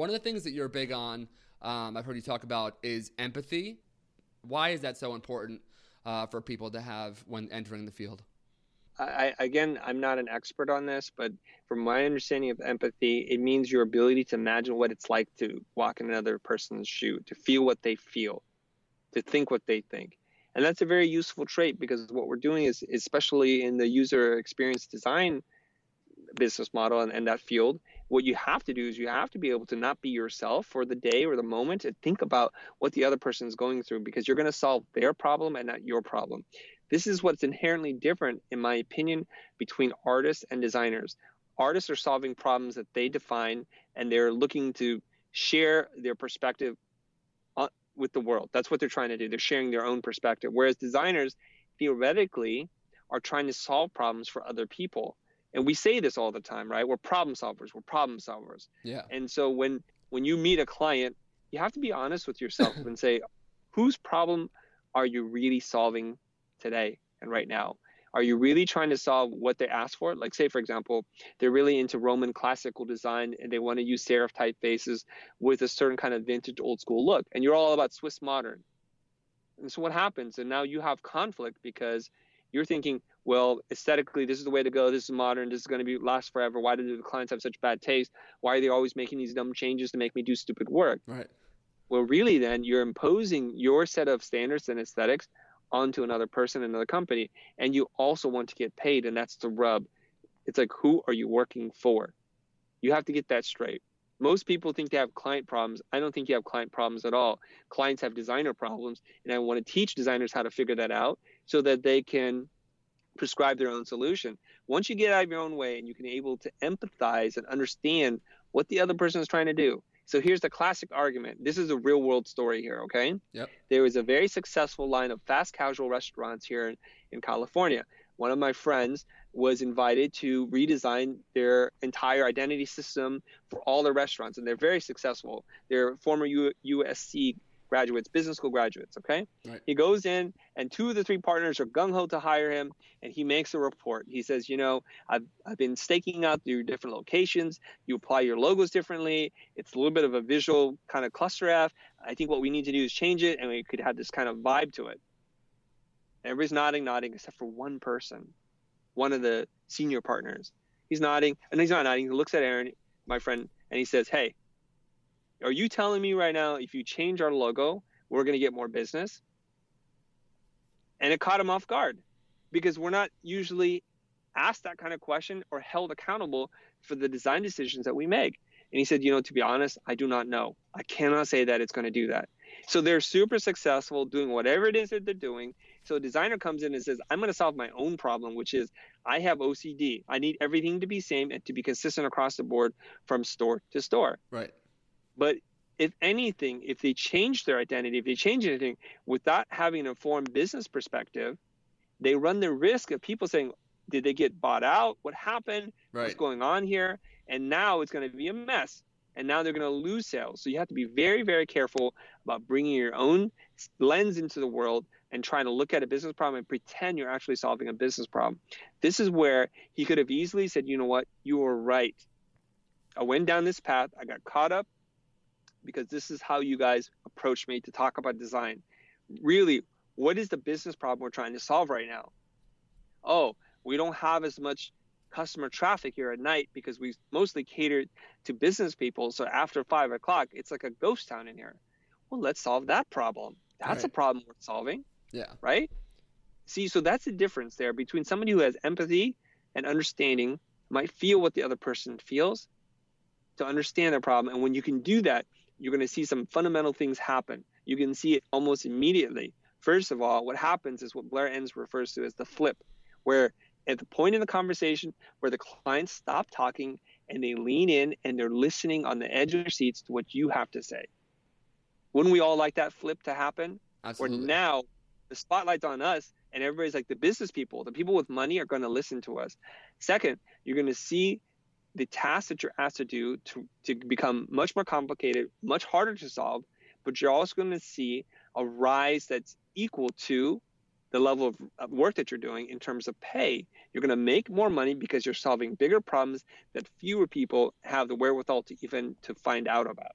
One of the things that you're big on, um, I've heard you talk about, is empathy. Why is that so important uh, for people to have when entering the field? I, again, I'm not an expert on this, but from my understanding of empathy, it means your ability to imagine what it's like to walk in another person's shoe, to feel what they feel, to think what they think. And that's a very useful trait because what we're doing is, especially in the user experience design business model and, and that field, what you have to do is you have to be able to not be yourself for the day or the moment and think about what the other person is going through because you're going to solve their problem and not your problem. This is what's inherently different, in my opinion, between artists and designers. Artists are solving problems that they define and they're looking to share their perspective with the world. That's what they're trying to do. They're sharing their own perspective. Whereas designers, theoretically, are trying to solve problems for other people. And we say this all the time, right? We're problem solvers. We're problem solvers. Yeah. And so when when you meet a client, you have to be honest with yourself and say, whose problem are you really solving today and right now? Are you really trying to solve what they ask for? Like, say, for example, they're really into Roman classical design and they want to use serif typefaces with a certain kind of vintage old school look, and you're all about Swiss modern. And so, what happens? And now you have conflict because you're thinking, well, aesthetically, this is the way to go. This is modern. This is going to be last forever. Why do the clients have such bad taste? Why are they always making these dumb changes to make me do stupid work? Right. Well, really, then you're imposing your set of standards and aesthetics onto another person, another company, and you also want to get paid, and that's the rub. It's like, who are you working for? You have to get that straight. Most people think they have client problems. I don't think you have client problems at all. Clients have designer problems, and I want to teach designers how to figure that out so that they can prescribe their own solution. Once you get out of your own way and you can able to empathize and understand what the other person is trying to do, so here's the classic argument. This is a real world story here, okay? Yep. There was a very successful line of fast casual restaurants here in, in California. One of my friends was invited to redesign their entire identity system for all the restaurants, and they're very successful. They're former U- USC graduates, business school graduates. Okay. Right. He goes in, and two of the three partners are gung ho to hire him, and he makes a report. He says, you know, I've I've been staking out your different locations. You apply your logos differently. It's a little bit of a visual kind of cluster F. I think what we need to do is change it, and we could have this kind of vibe to it. Everybody's nodding, nodding, except for one person, one of the senior partners. He's nodding, and he's not nodding. He looks at Aaron, my friend, and he says, "Hey, are you telling me right now if you change our logo, we're going to get more business? And it caught him off guard because we're not usually asked that kind of question or held accountable for the design decisions that we make. And he said, You know, to be honest, I do not know. I cannot say that it's going to do that. So they're super successful doing whatever it is that they're doing. So a designer comes in and says, I'm going to solve my own problem, which is I have OCD. I need everything to be same and to be consistent across the board from store to store. Right. But if anything, if they change their identity, if they change anything without having an informed business perspective, they run the risk of people saying, did they get bought out? What happened? Right. What's going on here? And now it's going to be a mess. And now they're going to lose sales. So you have to be very, very careful about bringing your own lens into the world and trying to look at a business problem and pretend you're actually solving a business problem. This is where he could have easily said, you know what, you were right. I went down this path. I got caught up because this is how you guys approach me to talk about design. Really, what is the business problem we're trying to solve right now? Oh, we don't have as much customer traffic here at night because we mostly cater to business people. So after five o'clock, it's like a ghost town in here. Well, let's solve that problem. That's right. a problem worth solving. Yeah. Right? See, so that's the difference there between somebody who has empathy and understanding, might feel what the other person feels to understand their problem. And when you can do that, you're going to see some fundamental things happen. You can see it almost immediately. First of all, what happens is what Blair Enns refers to as the flip, where at the point in the conversation where the clients stop talking and they lean in and they're listening on the edge of their seats to what you have to say. Wouldn't we all like that flip to happen? Absolutely. Where now the spotlight's on us and everybody's like the business people, the people with money are going to listen to us. Second, you're going to see the tasks that you're asked to do to, to become much more complicated, much harder to solve, but you're also going to see a rise that's equal to the level of work that you're doing in terms of pay. You're going to make more money because you're solving bigger problems that fewer people have the wherewithal to even to find out about.